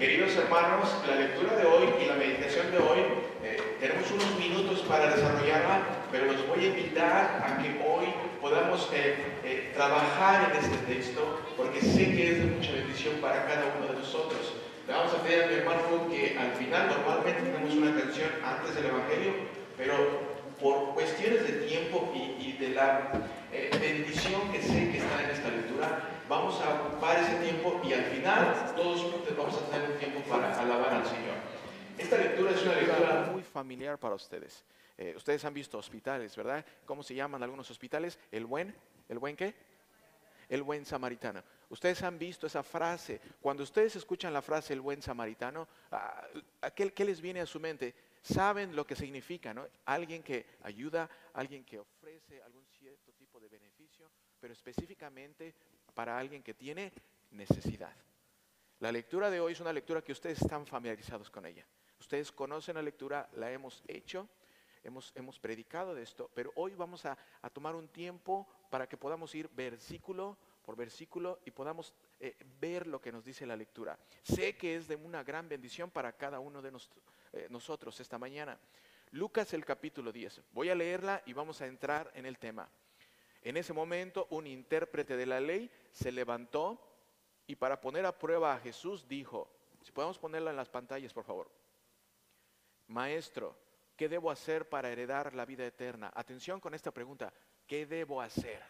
Queridos hermanos, la lectura de hoy y la meditación de hoy, eh, tenemos unos minutos para desarrollarla, pero los voy a invitar a que hoy podamos eh, eh, trabajar en este texto, porque sé que es de mucha bendición para cada uno de nosotros. Le vamos a pedir a mi hermano que al final normalmente tenemos una canción antes del Evangelio, pero por cuestiones de tiempo y, de la bendición que sé que está en esta lectura, vamos a ocupar ese tiempo y al final todos juntos vamos a tener un tiempo para alabar al Señor. Esta lectura es una lectura muy familiar para ustedes. Eh, ustedes han visto hospitales, ¿verdad? ¿Cómo se llaman algunos hospitales? El buen, ¿el buen qué? El buen samaritano. Ustedes han visto esa frase. Cuando ustedes escuchan la frase el buen samaritano, ah, ¿qué, ¿qué les viene a su mente? Saben lo que significa, ¿no? Alguien que ayuda, alguien que ofrece algún cierto tipo de beneficio, pero específicamente para alguien que tiene necesidad. La lectura de hoy es una lectura que ustedes están familiarizados con ella. Ustedes conocen la lectura, la hemos hecho, hemos, hemos predicado de esto, pero hoy vamos a, tomar un tiempo para que podamos ir versículo por versículo y podamos eh, ver lo que nos dice la lectura. Sé que es de una gran bendición para cada uno de eh, nosotros esta mañana. Lucas el capítulo 10. Voy a leerla y vamos a entrar en el tema. En ese momento un intérprete de la ley se levantó y para poner a prueba a Jesús dijo, si podemos ponerla en las pantallas, por favor, Maestro, ¿qué debo hacer para heredar la vida eterna? Atención con esta pregunta, ¿qué debo hacer?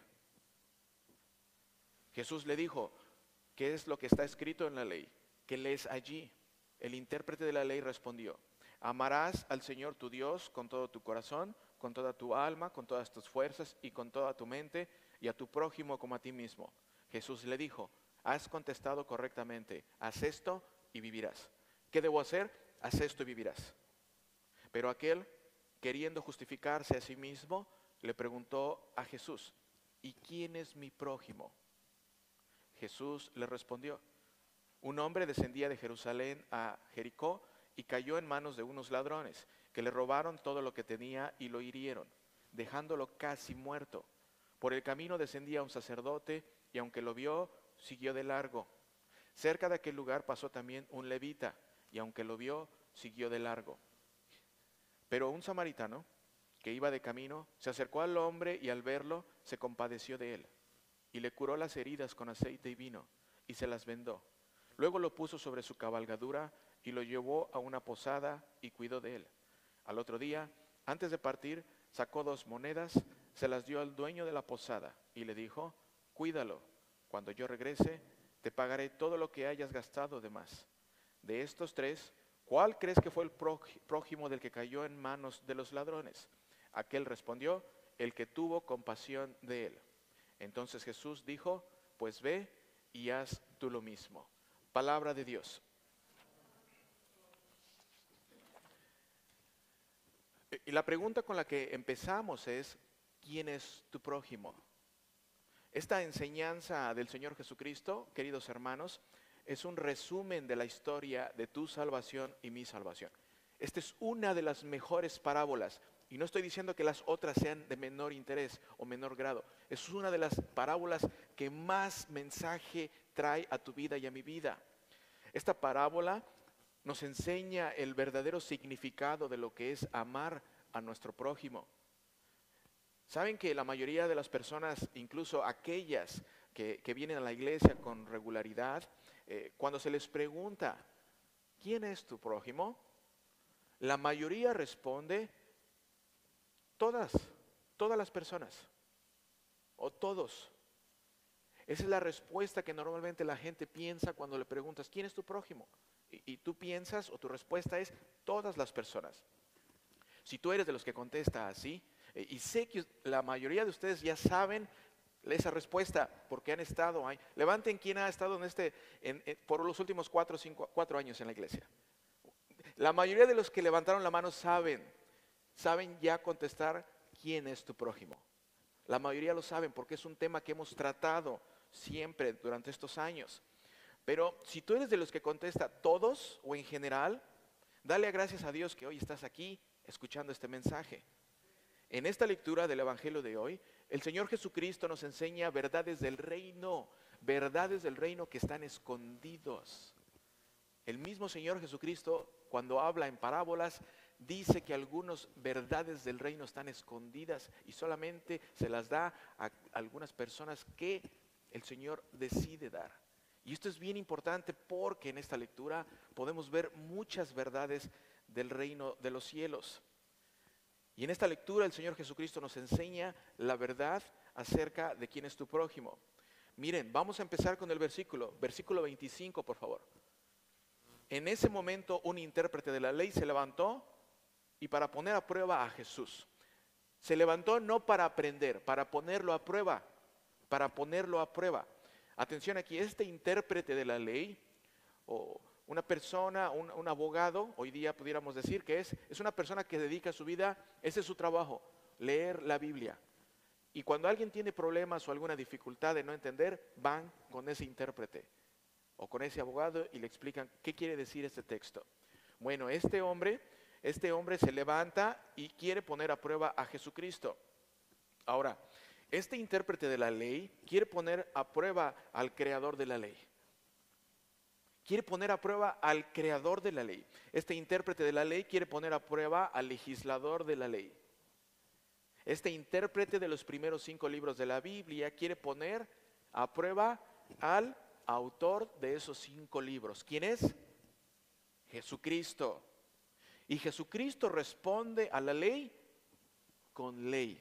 Jesús le dijo, ¿qué es lo que está escrito en la ley? ¿Qué lees allí? El intérprete de la ley respondió, amarás al Señor tu Dios con todo tu corazón, con toda tu alma, con todas tus fuerzas y con toda tu mente, y a tu prójimo como a ti mismo. Jesús le dijo, has contestado correctamente, haz esto y vivirás. ¿Qué debo hacer? Haz esto y vivirás. Pero aquel, queriendo justificarse a sí mismo, le preguntó a Jesús, ¿y quién es mi prójimo? Jesús le respondió, un hombre descendía de Jerusalén a Jericó y cayó en manos de unos ladrones que le robaron todo lo que tenía y lo hirieron, dejándolo casi muerto. Por el camino descendía un sacerdote y aunque lo vio, siguió de largo. Cerca de aquel lugar pasó también un levita y aunque lo vio, siguió de largo. Pero un samaritano que iba de camino se acercó al hombre y al verlo se compadeció de él y le curó las heridas con aceite y vino y se las vendó. Luego lo puso sobre su cabalgadura y lo llevó a una posada y cuidó de él. Al otro día, antes de partir, sacó dos monedas, se las dio al dueño de la posada y le dijo, cuídalo, cuando yo regrese, te pagaré todo lo que hayas gastado de más. De estos tres, ¿cuál crees que fue el prójimo del que cayó en manos de los ladrones? Aquel respondió, el que tuvo compasión de él. Entonces Jesús dijo, pues ve y haz tú lo mismo. Palabra de Dios. Y la pregunta con la que empezamos es, ¿quién es tu prójimo? Esta enseñanza del Señor Jesucristo, queridos hermanos, es un resumen de la historia de tu salvación y mi salvación. Esta es una de las mejores parábolas. Y no estoy diciendo que las otras sean de menor interés o menor grado. Es una de las parábolas que más mensaje trae a tu vida y a mi vida. Esta parábola nos enseña el verdadero significado de lo que es amar a nuestro prójimo. Saben que la mayoría de las personas, incluso aquellas que, vienen a la iglesia con regularidad, eh, cuando se les pregunta, ¿quién es tu prójimo? La mayoría responde, todas, todas las personas, o todos. Esa es la respuesta que normalmente la gente piensa cuando le preguntas, ¿quién es tu prójimo? Y, tú piensas o tu respuesta es todas las personas. Si tú eres de los que contesta así, eh, y sé que la mayoría de ustedes ya saben esa respuesta porque han estado ahí. Levanten quién ha estado en este, por los últimos cuatro, cinco, cuatro años en la iglesia. La mayoría de los que levantaron la mano saben, saben ya contestar quién es tu prójimo. La mayoría lo saben porque es un tema que hemos tratado siempre durante estos años. Pero si tú eres de los que contesta todos o en general, dale gracias a Dios que hoy estás aquí escuchando este mensaje. En esta lectura del Evangelio de hoy, el Señor Jesucristo nos enseña verdades del reino, verdades del reino que están escondidos el mismo Señor Jesucristo, cuando habla en parábolas, dice que algunas verdades del reino están escondidas y solamente se las da a algunas personas que el Señor decide dar. Y esto es bien importante porque en esta lectura podemos ver muchas verdades del reino de los cielos. Y en esta lectura el Señor Jesucristo nos enseña la verdad acerca de quién es tu prójimo. Miren, vamos a empezar con el versículo, versículo 25, por favor. En ese momento un intérprete de la ley se levantó y para poner a prueba a Jesús. Se levantó no para aprender, para ponerlo a prueba, para ponerlo a prueba. Atención aquí, este intérprete de la ley, o una persona, un, abogado, hoy día pudiéramos decir que es, es una persona que dedica su vida, ese es su trabajo, leer la Biblia. Y cuando alguien tiene problemas o alguna dificultad de no entender, van con ese intérprete o con ese abogado y le explican qué quiere decir este texto. Bueno, este hombre este hombre se levanta y quiere poner a prueba a Jesucristo. Ahora, este intérprete de la ley quiere poner a prueba al creador de la ley. Quiere poner a prueba al creador de la ley. Este intérprete de la ley quiere poner a prueba al legislador de la ley. Este intérprete de los primeros cinco libros de la Biblia quiere poner a prueba al autor de esos cinco libros. ¿Quién es? Jesucristo. Y Jesucristo responde a la ley con ley.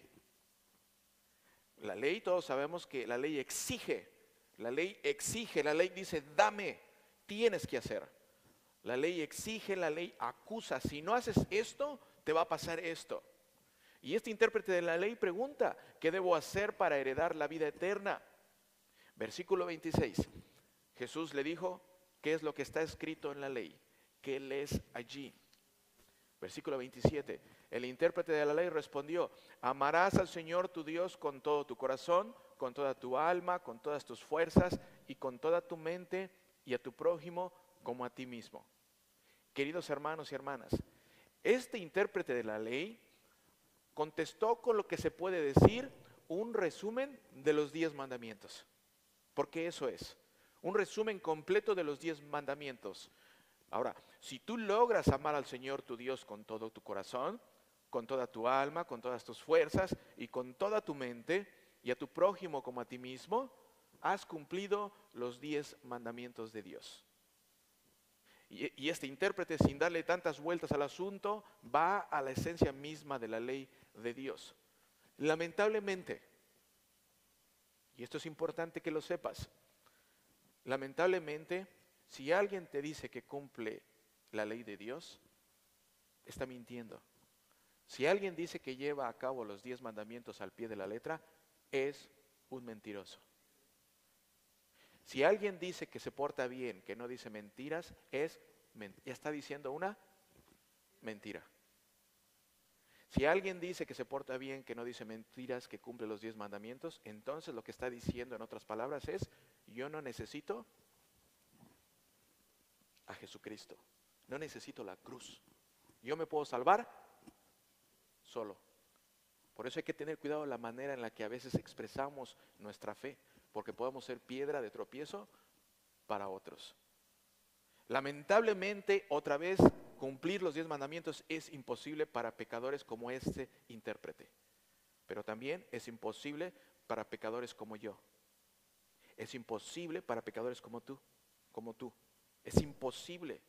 La ley, todos sabemos que la ley exige, la ley exige, la ley dice, dame, tienes que hacer. La ley exige, la ley acusa, si no haces esto, te va a pasar esto. Y este intérprete de la ley pregunta, ¿qué debo hacer para heredar la vida eterna? Versículo 26. Jesús le dijo, ¿qué es lo que está escrito en la ley? ¿Qué lees allí? Versículo 27. El intérprete de la ley respondió, amarás al Señor tu Dios con todo tu corazón, con toda tu alma, con todas tus fuerzas y con toda tu mente y a tu prójimo como a ti mismo. Queridos hermanos y hermanas, este intérprete de la ley contestó con lo que se puede decir un resumen de los diez mandamientos. Porque eso es, un resumen completo de los diez mandamientos. Ahora, si tú logras amar al Señor tu Dios con todo tu corazón, con toda tu alma, con todas tus fuerzas y con toda tu mente, y a tu prójimo como a ti mismo, has cumplido los diez mandamientos de Dios. Y, este intérprete, sin darle tantas vueltas al asunto, va a la esencia misma de la ley de Dios. Lamentablemente, y esto es importante que lo sepas, lamentablemente si alguien te dice que cumple la ley de Dios, está mintiendo. Si alguien dice que lleva a cabo los diez mandamientos al pie de la letra, es un mentiroso. Si alguien dice que se porta bien, que no dice mentiras, es ya está diciendo una mentira. Si alguien dice que se porta bien, que no dice mentiras, que cumple los diez mandamientos, entonces lo que está diciendo en otras palabras es, yo no necesito a Jesucristo. No necesito la cruz. Yo me puedo salvar solo. Por eso hay que tener cuidado la manera en la que a veces expresamos nuestra fe, porque podemos ser piedra de tropiezo para otros. Lamentablemente, otra vez, cumplir los diez mandamientos es imposible para pecadores como este intérprete, pero también es imposible para pecadores como yo. Es imposible para pecadores como tú, como tú. Es imposible.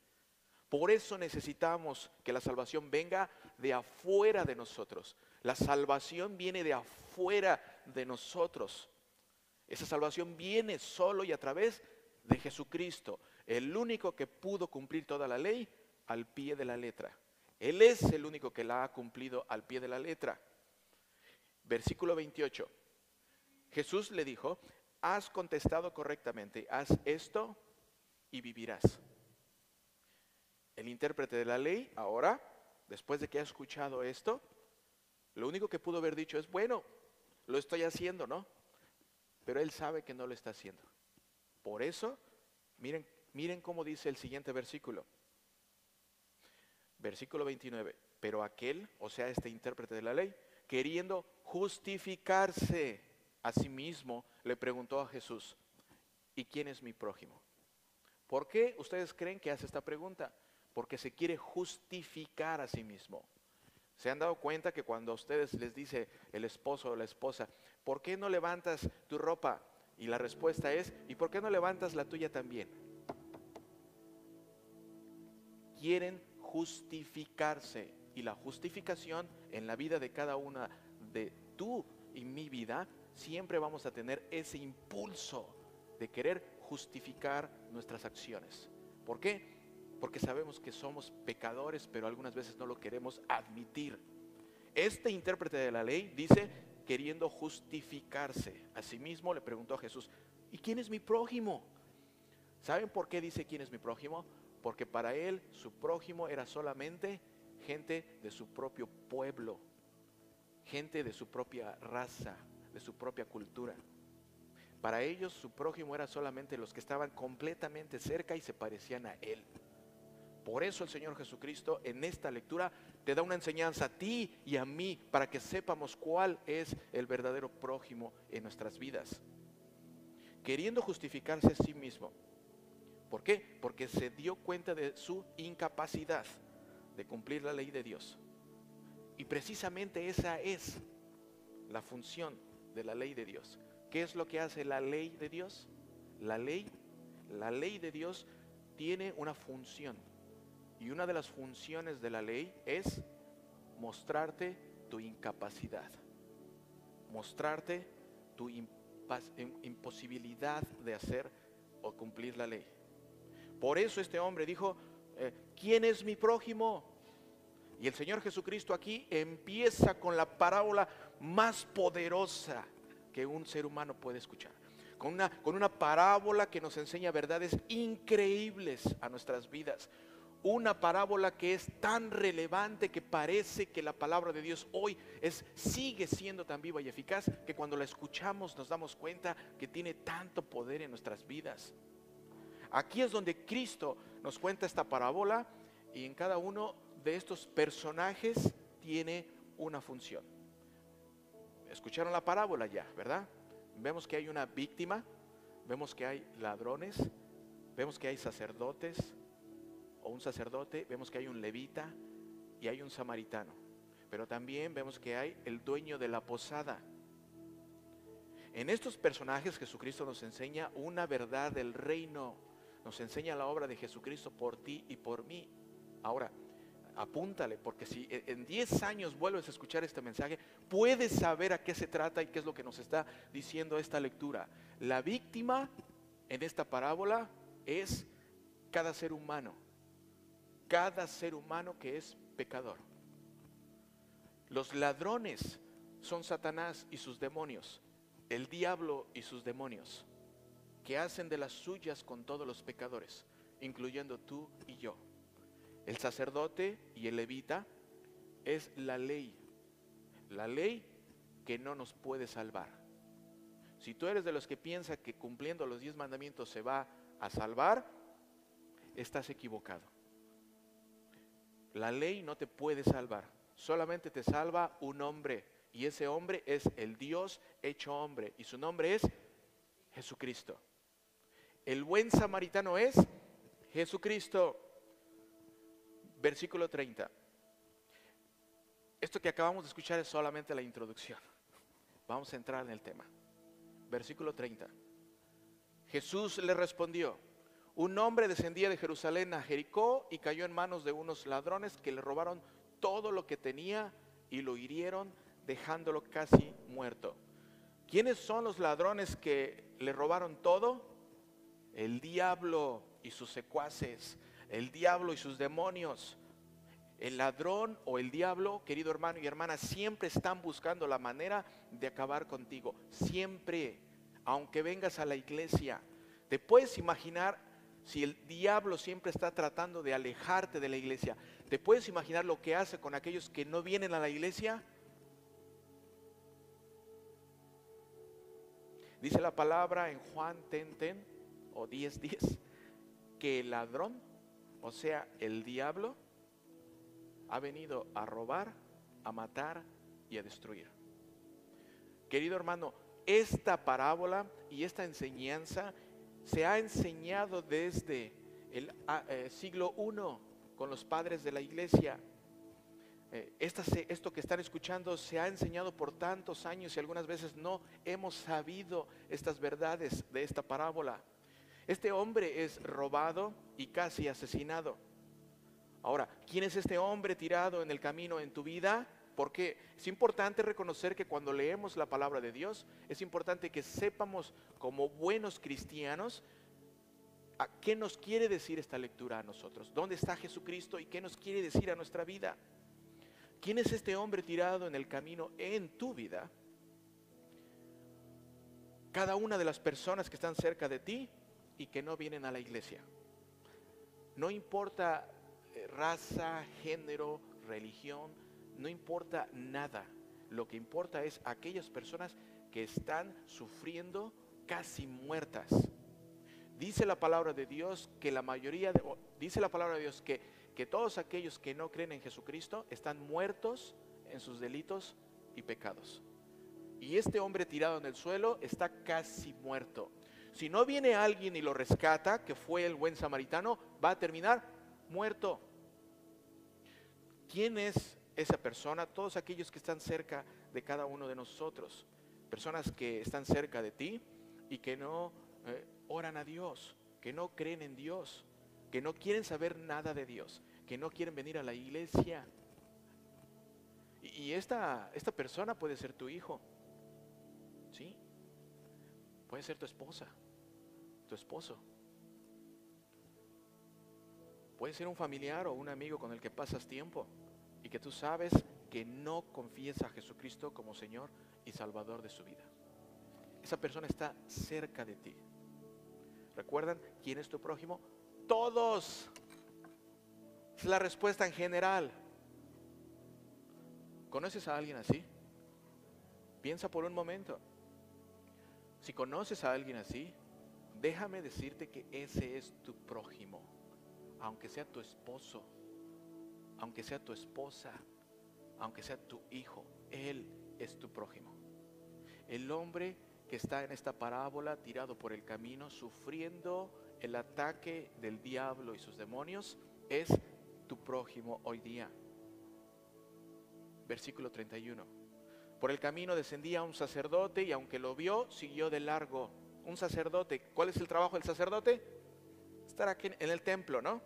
Por eso necesitamos que la salvación venga de afuera de nosotros. La salvación viene de afuera de nosotros. Esa salvación viene solo y a través de Jesucristo, el único que pudo cumplir toda la ley al pie de la letra. Él es el único que la ha cumplido al pie de la letra. Versículo 28. Jesús le dijo, has contestado correctamente, haz esto y vivirás. El intérprete de la ley, ahora, después de que ha escuchado esto, lo único que pudo haber dicho es, bueno, lo estoy haciendo, ¿no? Pero él sabe que no lo está haciendo. Por eso, miren, miren cómo dice el siguiente versículo. Versículo 29. Pero aquel, o sea, este intérprete de la ley, queriendo justificarse a sí mismo, le preguntó a Jesús, ¿y quién es mi prójimo? ¿Por qué ustedes creen que hace esta pregunta? Porque se quiere justificar a sí mismo. ¿Se han dado cuenta que cuando a ustedes les dice el esposo o la esposa, ¿por qué no levantas tu ropa? Y la respuesta es, ¿y por qué no levantas la tuya también? Quieren justificarse. Y la justificación en la vida de cada una de tú y mi vida, siempre vamos a tener ese impulso de querer justificar nuestras acciones. ¿Por qué? Porque sabemos que somos pecadores, pero algunas veces no lo queremos admitir. Este intérprete de la ley dice queriendo justificarse. Asimismo le preguntó a Jesús, ¿y quién es mi prójimo? ¿Saben por qué dice quién es mi prójimo? Porque para él su prójimo era solamente gente de su propio pueblo, gente de su propia raza, de su propia cultura. Para ellos su prójimo era solamente los que estaban completamente cerca y se parecían a él. Por eso el Señor Jesucristo en esta lectura te da una enseñanza a ti y a mí para que sepamos cuál es el verdadero prójimo en nuestras vidas. Queriendo justificarse a sí mismo. ¿Por qué? Porque se dio cuenta de su incapacidad de cumplir la ley de Dios. Y precisamente esa es la función de la ley de Dios. ¿Qué es lo que hace la ley de Dios? La ley, la ley de Dios tiene una función. Y una de las funciones de la ley es mostrarte tu incapacidad. Mostrarte tu imposibilidad de hacer o cumplir la ley. Por eso este hombre dijo, eh, ¿quién es mi prójimo? Y el Señor Jesucristo aquí empieza con la parábola más poderosa que un ser humano puede escuchar. Con una, con una parábola que nos enseña verdades increíbles a nuestras vidas. Una parábola que es tan relevante que parece que la palabra de Dios hoy sigue siendo tan viva y eficaz que cuando la escuchamos nos damos cuenta que tiene tanto poder en nuestras vidas. Aquí es donde Cristo nos cuenta esta parábola y en cada uno de estos personajes tiene una función. Escucharon la parábola ya, ¿verdad? Vemos que hay una víctima, vemos que hay ladrones, vemos que hay sacerdotes o un sacerdote, vemos que hay un levita y hay un samaritano. Pero también vemos que hay el dueño de la posada. En estos personajes Jesucristo nos enseña una verdad del reino, nos enseña la obra de Jesucristo por ti y por mí. Ahora, apúntale, porque si e, en 10 años vuelves a escuchar este mensaje, puedes saber a qué se trata y qué es lo que nos está diciendo esta lectura. La víctima en esta parábola es cada ser humano, cada ser humano que es pecador. Los ladrones son Satanás y sus demonios, el diablo y sus demonios, que hacen de las suyas con todos los pecadores, incluyendo tú y yo. El sacerdote y el levita es la ley. La ley que no nos puede salvar. Si tú eres de los que piensa que cumpliendo los diez mandamientos se va a salvar, estás equivocado. La ley no te puede salvar. Solamente te salva un hombre. Y ese hombre es el Dios hecho hombre. Y su nombre es Jesucristo. El buen samaritano es Jesucristo versículo 30. Esto que acabamos de escuchar es solamente la introducción. Vamos a entrar en el tema. Versículo 30. Jesús le respondió, un hombre descendía de Jerusalén a Jericó y cayó en manos de unos ladrones que le robaron todo lo que tenía y lo hirieron dejándolo casi muerto. ¿Quiénes son los ladrones que le robaron todo? El diablo y sus secuaces el diablo y sus demonios. El ladrón o el diablo, querido hermano y hermana, siempre están buscando la manera de acabar contigo. Siempre, aunque vengas a la iglesia. ¿Te puedes imaginar si el diablo siempre está tratando de alejarte de la iglesia? ¿Te puedes imaginar lo que hace con aquellos que no vienen a la iglesia? Dice la palabra en Juan 10, o 10, 10, que el ladrón o sea, el diablo ha venido a robar, a matar y a destruir. Querido hermano, esta parábola y esta enseñanza se ha enseñado desde el ah, eh, siglo I con los padres de la iglesia. Eh, esta esto que están escuchando se ha enseñado por tantos años y algunas veces no hemos sabido estas verdades de esta parábola. Este hombre es robado y casi asesinado. Ahora, ¿quién es este hombre tirado en el camino en tu vida? Porque es importante reconocer que cuando leemos la palabra de Dios, es importante que sepamos como buenos cristianos a qué nos quiere decir esta lectura a nosotros. ¿Dónde está Jesucristo y qué nos quiere decir a nuestra vida? ¿Quién es este hombre tirado en el camino en tu vida? Cada una de las personas que están cerca de ti y que no vienen a la iglesia. No importa eh, raza, género, religión, no importa nada. Lo que importa es aquellas personas que están sufriendo casi muertas. Dice la palabra de Dios que la mayoría, de- dice la palabra de Dios que, que todos aquellos que no creen en Jesucristo están muertos en sus delitos y pecados. Y este hombre tirado en el suelo está casi muerto. Si no viene alguien y lo rescata, que fue el buen samaritano, va a terminar muerto. ¿Quién es esa persona? Todos aquellos que están cerca de cada uno de nosotros. Personas que están cerca de ti y que no eh, oran a Dios, que no creen en Dios, que no quieren saber nada de Dios, que no quieren venir a la iglesia. Y, y esta, esta persona puede ser tu hijo, ¿sí? Puede ser tu esposa, tu esposo. Puede ser un familiar o un amigo con el que pasas tiempo y que tú sabes que no confiesa a Jesucristo como Señor y Salvador de su vida. Esa persona está cerca de ti. ¿Recuerdan quién es tu prójimo? Todos. Es la respuesta en general. ¿Conoces a alguien así? Piensa por un momento. Si conoces a alguien así, déjame decirte que ese es tu prójimo, aunque sea tu esposo, aunque sea tu esposa, aunque sea tu hijo, él es tu prójimo. El hombre que está en esta parábola tirado por el camino, sufriendo el ataque del diablo y sus demonios, es tu prójimo hoy día. Versículo 31. Por el camino descendía un sacerdote y aunque lo vio, siguió de largo. Un sacerdote, ¿cuál es el trabajo del sacerdote? Estar aquí en el templo, ¿no?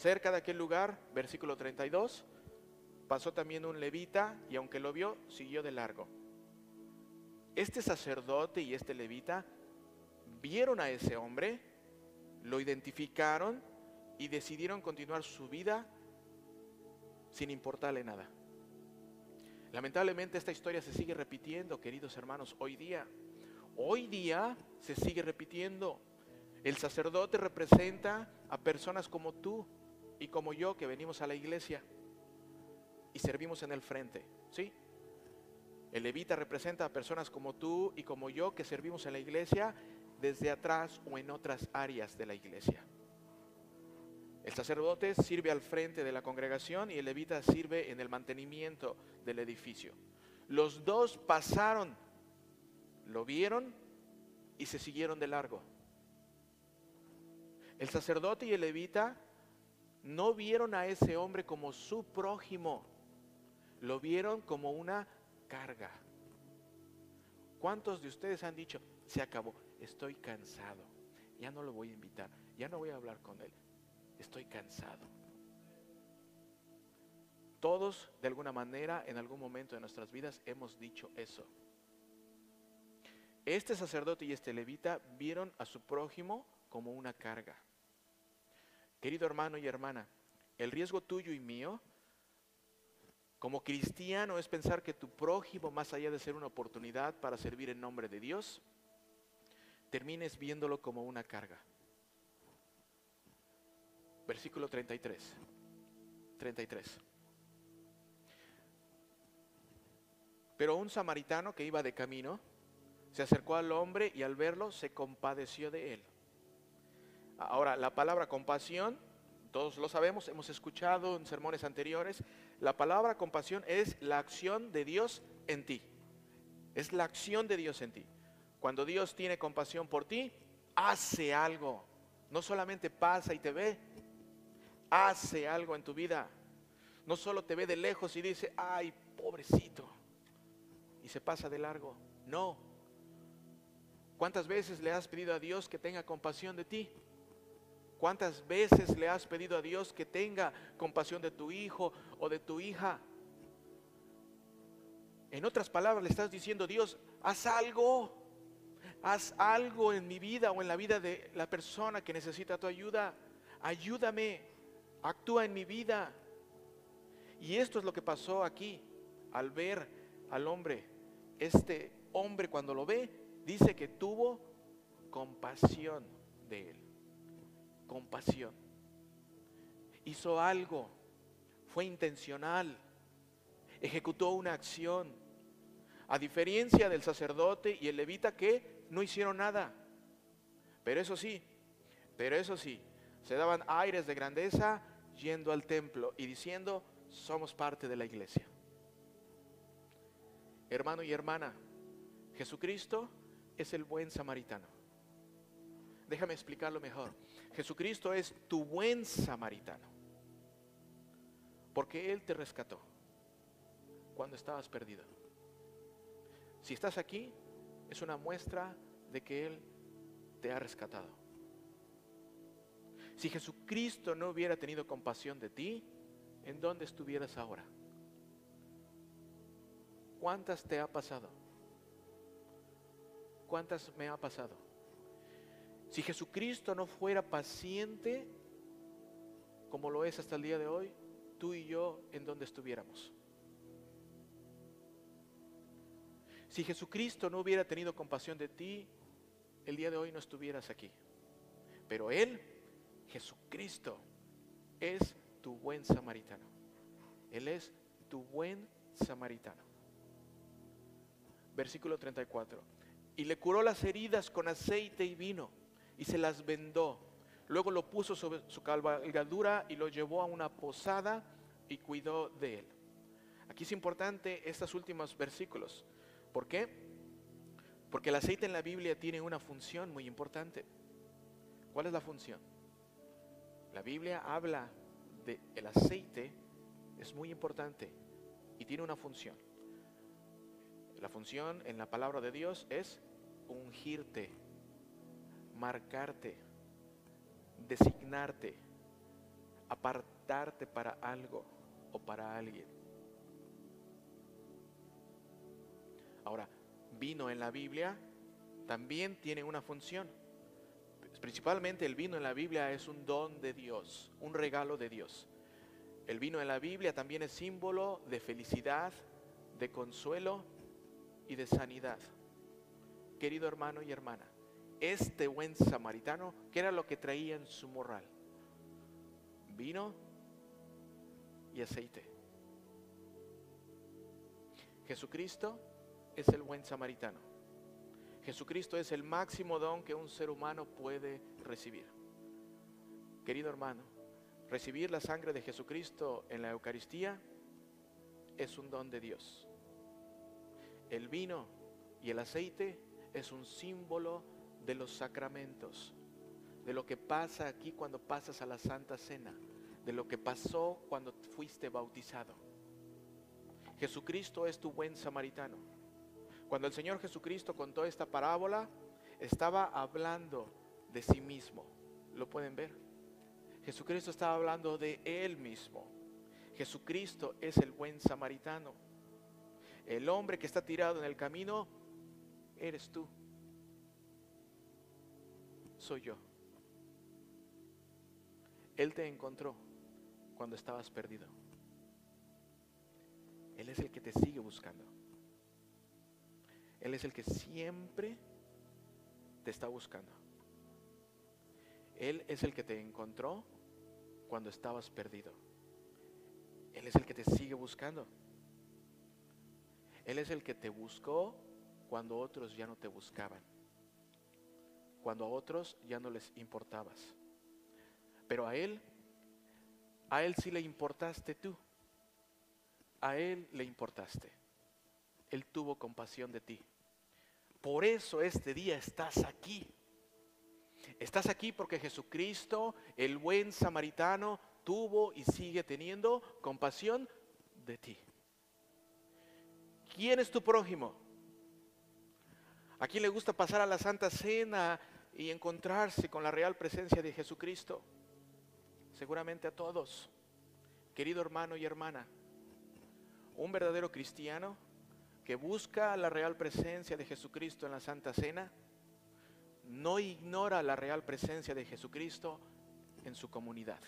Cerca de aquel lugar, versículo 32, pasó también un levita y aunque lo vio, siguió de largo. Este sacerdote y este levita vieron a ese hombre, lo identificaron y decidieron continuar su vida sin importarle nada. Lamentablemente esta historia se sigue repitiendo, queridos hermanos, hoy día. Hoy día se sigue repitiendo. El sacerdote representa a personas como tú y como yo que venimos a la iglesia y servimos en el frente, ¿sí? El levita representa a personas como tú y como yo que servimos en la iglesia desde atrás o en otras áreas de la iglesia. El sacerdote sirve al frente de la congregación y el levita sirve en el mantenimiento del edificio. Los dos pasaron, lo vieron y se siguieron de largo. El sacerdote y el levita no vieron a ese hombre como su prójimo, lo vieron como una carga. ¿Cuántos de ustedes han dicho, se acabó, estoy cansado, ya no lo voy a invitar, ya no voy a hablar con él, estoy cansado? Todos, de alguna manera, en algún momento de nuestras vidas, hemos dicho eso. Este sacerdote y este levita vieron a su prójimo como una carga. Querido hermano y hermana, el riesgo tuyo y mío como cristiano es pensar que tu prójimo, más allá de ser una oportunidad para servir en nombre de Dios, termines viéndolo como una carga. Versículo 33. 33. Pero un samaritano que iba de camino se acercó al hombre y al verlo se compadeció de él. Ahora, la palabra compasión, todos lo sabemos, hemos escuchado en sermones anteriores, la palabra compasión es la acción de Dios en ti. Es la acción de Dios en ti. Cuando Dios tiene compasión por ti, hace algo. no solamente pasa y te ve, hace algo en tu vida. No solo te ve de lejos y dice, ay, pobrecito, y se pasa de largo. No. ¿Cuántas veces le has pedido a Dios que tenga compasión de ti? ¿Cuántas veces le has pedido a Dios que tenga compasión de tu hijo o de tu hija? En otras palabras, le estás diciendo, Dios, haz algo. Haz algo en mi vida o en la vida de la persona que necesita tu ayuda. Ayúdame. Actúa en mi vida. Y esto es lo que pasó aquí al ver al hombre. Este hombre cuando lo ve, dice que tuvo compasión de él. Compasión. Hizo algo. Fue intencional. Ejecutó una acción. A diferencia del sacerdote y el levita que no hicieron nada. Pero eso sí, pero eso sí, se daban aires de grandeza yendo al templo y diciendo, somos parte de la iglesia. Hermano y hermana, Jesucristo es el buen samaritano. Déjame explicarlo mejor. Jesucristo es tu buen samaritano. Porque Él te rescató cuando estabas perdido. Si estás aquí, es una muestra de que Él te ha rescatado. Si Jesucristo no hubiera tenido compasión de ti, ¿en dónde estuvieras ahora? ¿Cuántas te ha pasado? ¿Cuántas me ha pasado? Si Jesucristo no fuera paciente, como lo es hasta el día de hoy, tú y yo, ¿en dónde estuviéramos? Si Jesucristo no hubiera tenido compasión de ti, el día de hoy no estuvieras aquí. Pero Él, Jesucristo, es tu buen samaritano. Él es tu buen samaritano. Versículo 34. Y le curó las heridas con aceite y vino y se las vendó. Luego lo puso sobre su cabalgadura y lo llevó a una posada y cuidó de él. Aquí es importante estos últimos versículos. ¿Por qué? Porque el aceite en la Biblia tiene una función muy importante. ¿Cuál es la función? La Biblia habla de el aceite es muy importante y tiene una función. La función en la palabra de Dios es ungirte, marcarte, designarte, apartarte para algo o para alguien. Ahora, vino en la Biblia también tiene una función. Principalmente el vino en la Biblia es un don de Dios, un regalo de Dios. El vino en la Biblia también es símbolo de felicidad, de consuelo y de sanidad. Querido hermano y hermana, este buen samaritano, ¿qué era lo que traía en su morral? Vino y aceite. Jesucristo es el buen samaritano. Jesucristo es el máximo don que un ser humano puede recibir. Querido hermano, recibir la sangre de Jesucristo en la Eucaristía es un don de Dios. El vino y el aceite es un símbolo de los sacramentos, de lo que pasa aquí cuando pasas a la Santa Cena, de lo que pasó cuando fuiste bautizado. Jesucristo es tu buen samaritano. Cuando el Señor Jesucristo contó esta parábola, estaba hablando de sí mismo. ¿Lo pueden ver? Jesucristo estaba hablando de Él mismo. Jesucristo es el buen samaritano. El hombre que está tirado en el camino, eres tú. Soy yo. Él te encontró cuando estabas perdido. Él es el que te sigue buscando. Él es el que siempre te está buscando. Él es el que te encontró cuando estabas perdido. Él es el que te sigue buscando. Él es el que te buscó cuando otros ya no te buscaban. Cuando a otros ya no les importabas. Pero a Él, a Él sí le importaste tú. A Él le importaste. Él tuvo compasión de ti. Por eso este día estás aquí. Estás aquí porque Jesucristo, el buen samaritano, tuvo y sigue teniendo compasión de ti. ¿Quién es tu prójimo? ¿A quién le gusta pasar a la Santa Cena y encontrarse con la real presencia de Jesucristo? Seguramente a todos. Querido hermano y hermana, un verdadero cristiano que busca la real presencia de Jesucristo en la Santa Cena, no ignora la real presencia de Jesucristo en su comunidad.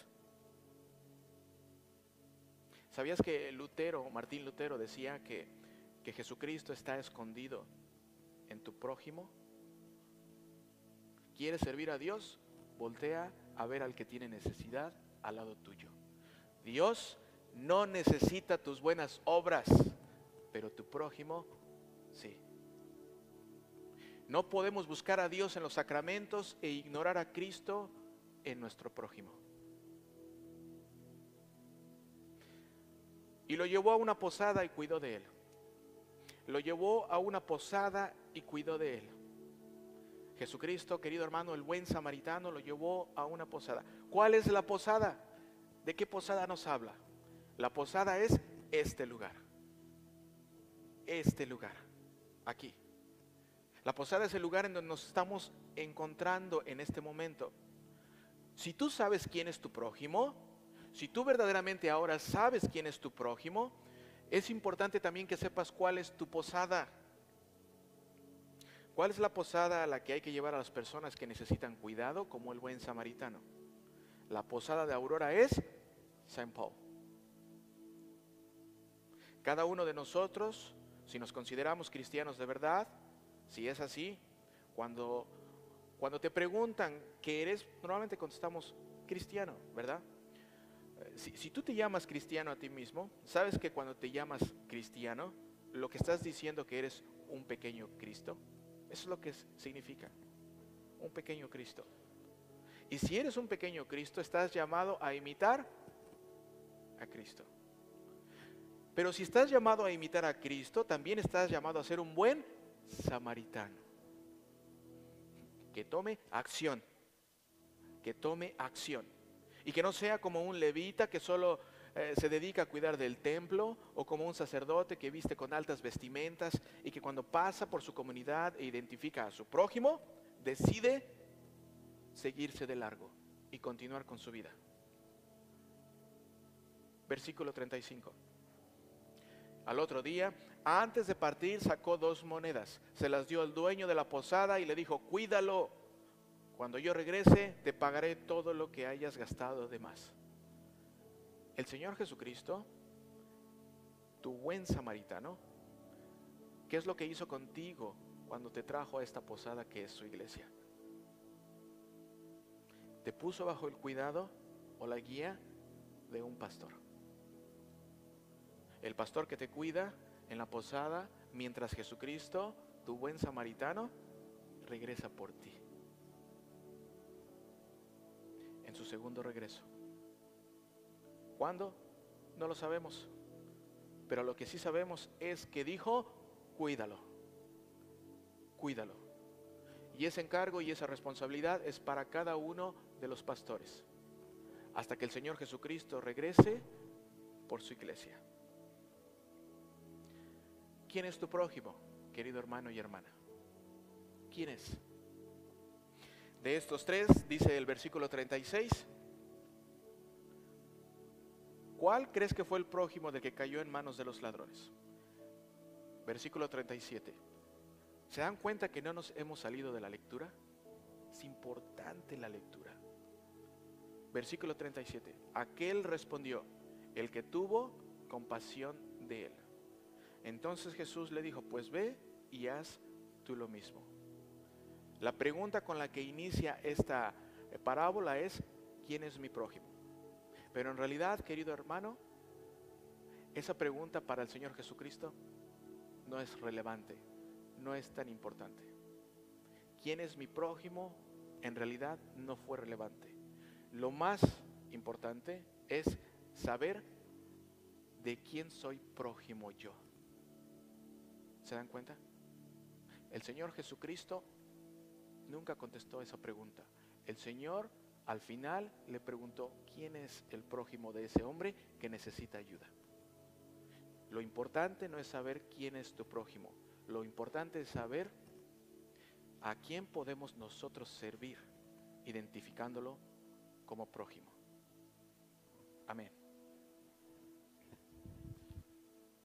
¿Sabías que Lutero, Martín Lutero, decía que, que Jesucristo está escondido en tu prójimo? ¿Quieres servir a Dios? Voltea a ver al que tiene necesidad al lado tuyo. Dios no necesita tus buenas obras, pero tu prójimo sí. No podemos buscar a Dios en los sacramentos e ignorar a Cristo en nuestro prójimo. Y lo llevó a una posada y cuidó de él. Lo llevó a una posada y cuidó de él. Jesucristo, querido hermano, el buen samaritano, lo llevó a una posada. ¿Cuál es la posada? ¿De qué posada nos habla? La posada es este lugar. Este lugar. Aquí. La posada es el lugar en donde nos estamos encontrando en este momento. Si tú sabes quién es tu prójimo, si tú verdaderamente ahora sabes quién es tu prójimo, es importante también que sepas cuál es tu posada. ¿Cuál es la posada a la que hay que llevar a las personas que necesitan cuidado, como el buen samaritano? La posada de Aurora es Saint Paul. Cada uno de nosotros, si nos consideramos cristianos de verdad, si es así, cuando, cuando te preguntan qué eres, normalmente contestamos cristiano, ¿verdad? Eh, si, si tú te llamas cristiano a ti mismo, sabes que cuando te llamas cristiano, lo que estás diciendo que eres un pequeño Cristo, eso es lo que significa, un pequeño Cristo. Y si eres un pequeño Cristo, estás llamado a imitar a Cristo. Pero si estás llamado a imitar a Cristo, también estás llamado a ser un buen samaritano. Que tome acción. Que tome acción. Y que no sea como un levita que solo eh, se dedica a cuidar del templo o como un sacerdote que viste con altas vestimentas y que cuando pasa por su comunidad e identifica a su prójimo, decide seguirse de largo y continuar con su vida. Versículo 35. Al otro día, antes de partir, sacó dos monedas, se las dio al dueño de la posada y le dijo, cuídalo, cuando yo regrese te pagaré todo lo que hayas gastado de más. El Señor Jesucristo, tu buen samaritano, ¿qué es lo que hizo contigo cuando te trajo a esta posada que es su iglesia? Te puso bajo el cuidado o la guía de un pastor el pastor que te cuida en la posada mientras Jesucristo, tu buen samaritano, regresa por ti. En su segundo regreso. ¿Cuándo? No lo sabemos. Pero lo que sí sabemos es que dijo, cuídalo. Cuídalo. Y ese encargo y esa responsabilidad es para cada uno de los pastores. Hasta que el Señor Jesucristo regrese por su iglesia. ¿Quién es tu prójimo, querido hermano y hermana? ¿Quién es? De estos tres, dice el versículo 36, ¿cuál crees que fue el prójimo de que cayó en manos de los ladrones? Versículo 37. ¿Se dan cuenta que no nos hemos salido de la lectura? Es importante la lectura. Versículo 37. Aquel respondió, el que tuvo compasión de él. Entonces Jesús le dijo, pues ve y haz tú lo mismo. La pregunta con la que inicia esta parábola es, ¿quién es mi prójimo? Pero en realidad, querido hermano, esa pregunta para el Señor Jesucristo no es relevante, no es tan importante. ¿Quién es mi prójimo? En realidad no fue relevante. Lo más importante es saber de quién soy prójimo yo. ¿Se dan cuenta? El Señor Jesucristo nunca contestó esa pregunta. El Señor al final le preguntó, ¿quién es el prójimo de ese hombre que necesita ayuda? Lo importante no es saber quién es tu prójimo, lo importante es saber a quién podemos nosotros servir, identificándolo como prójimo. Amén.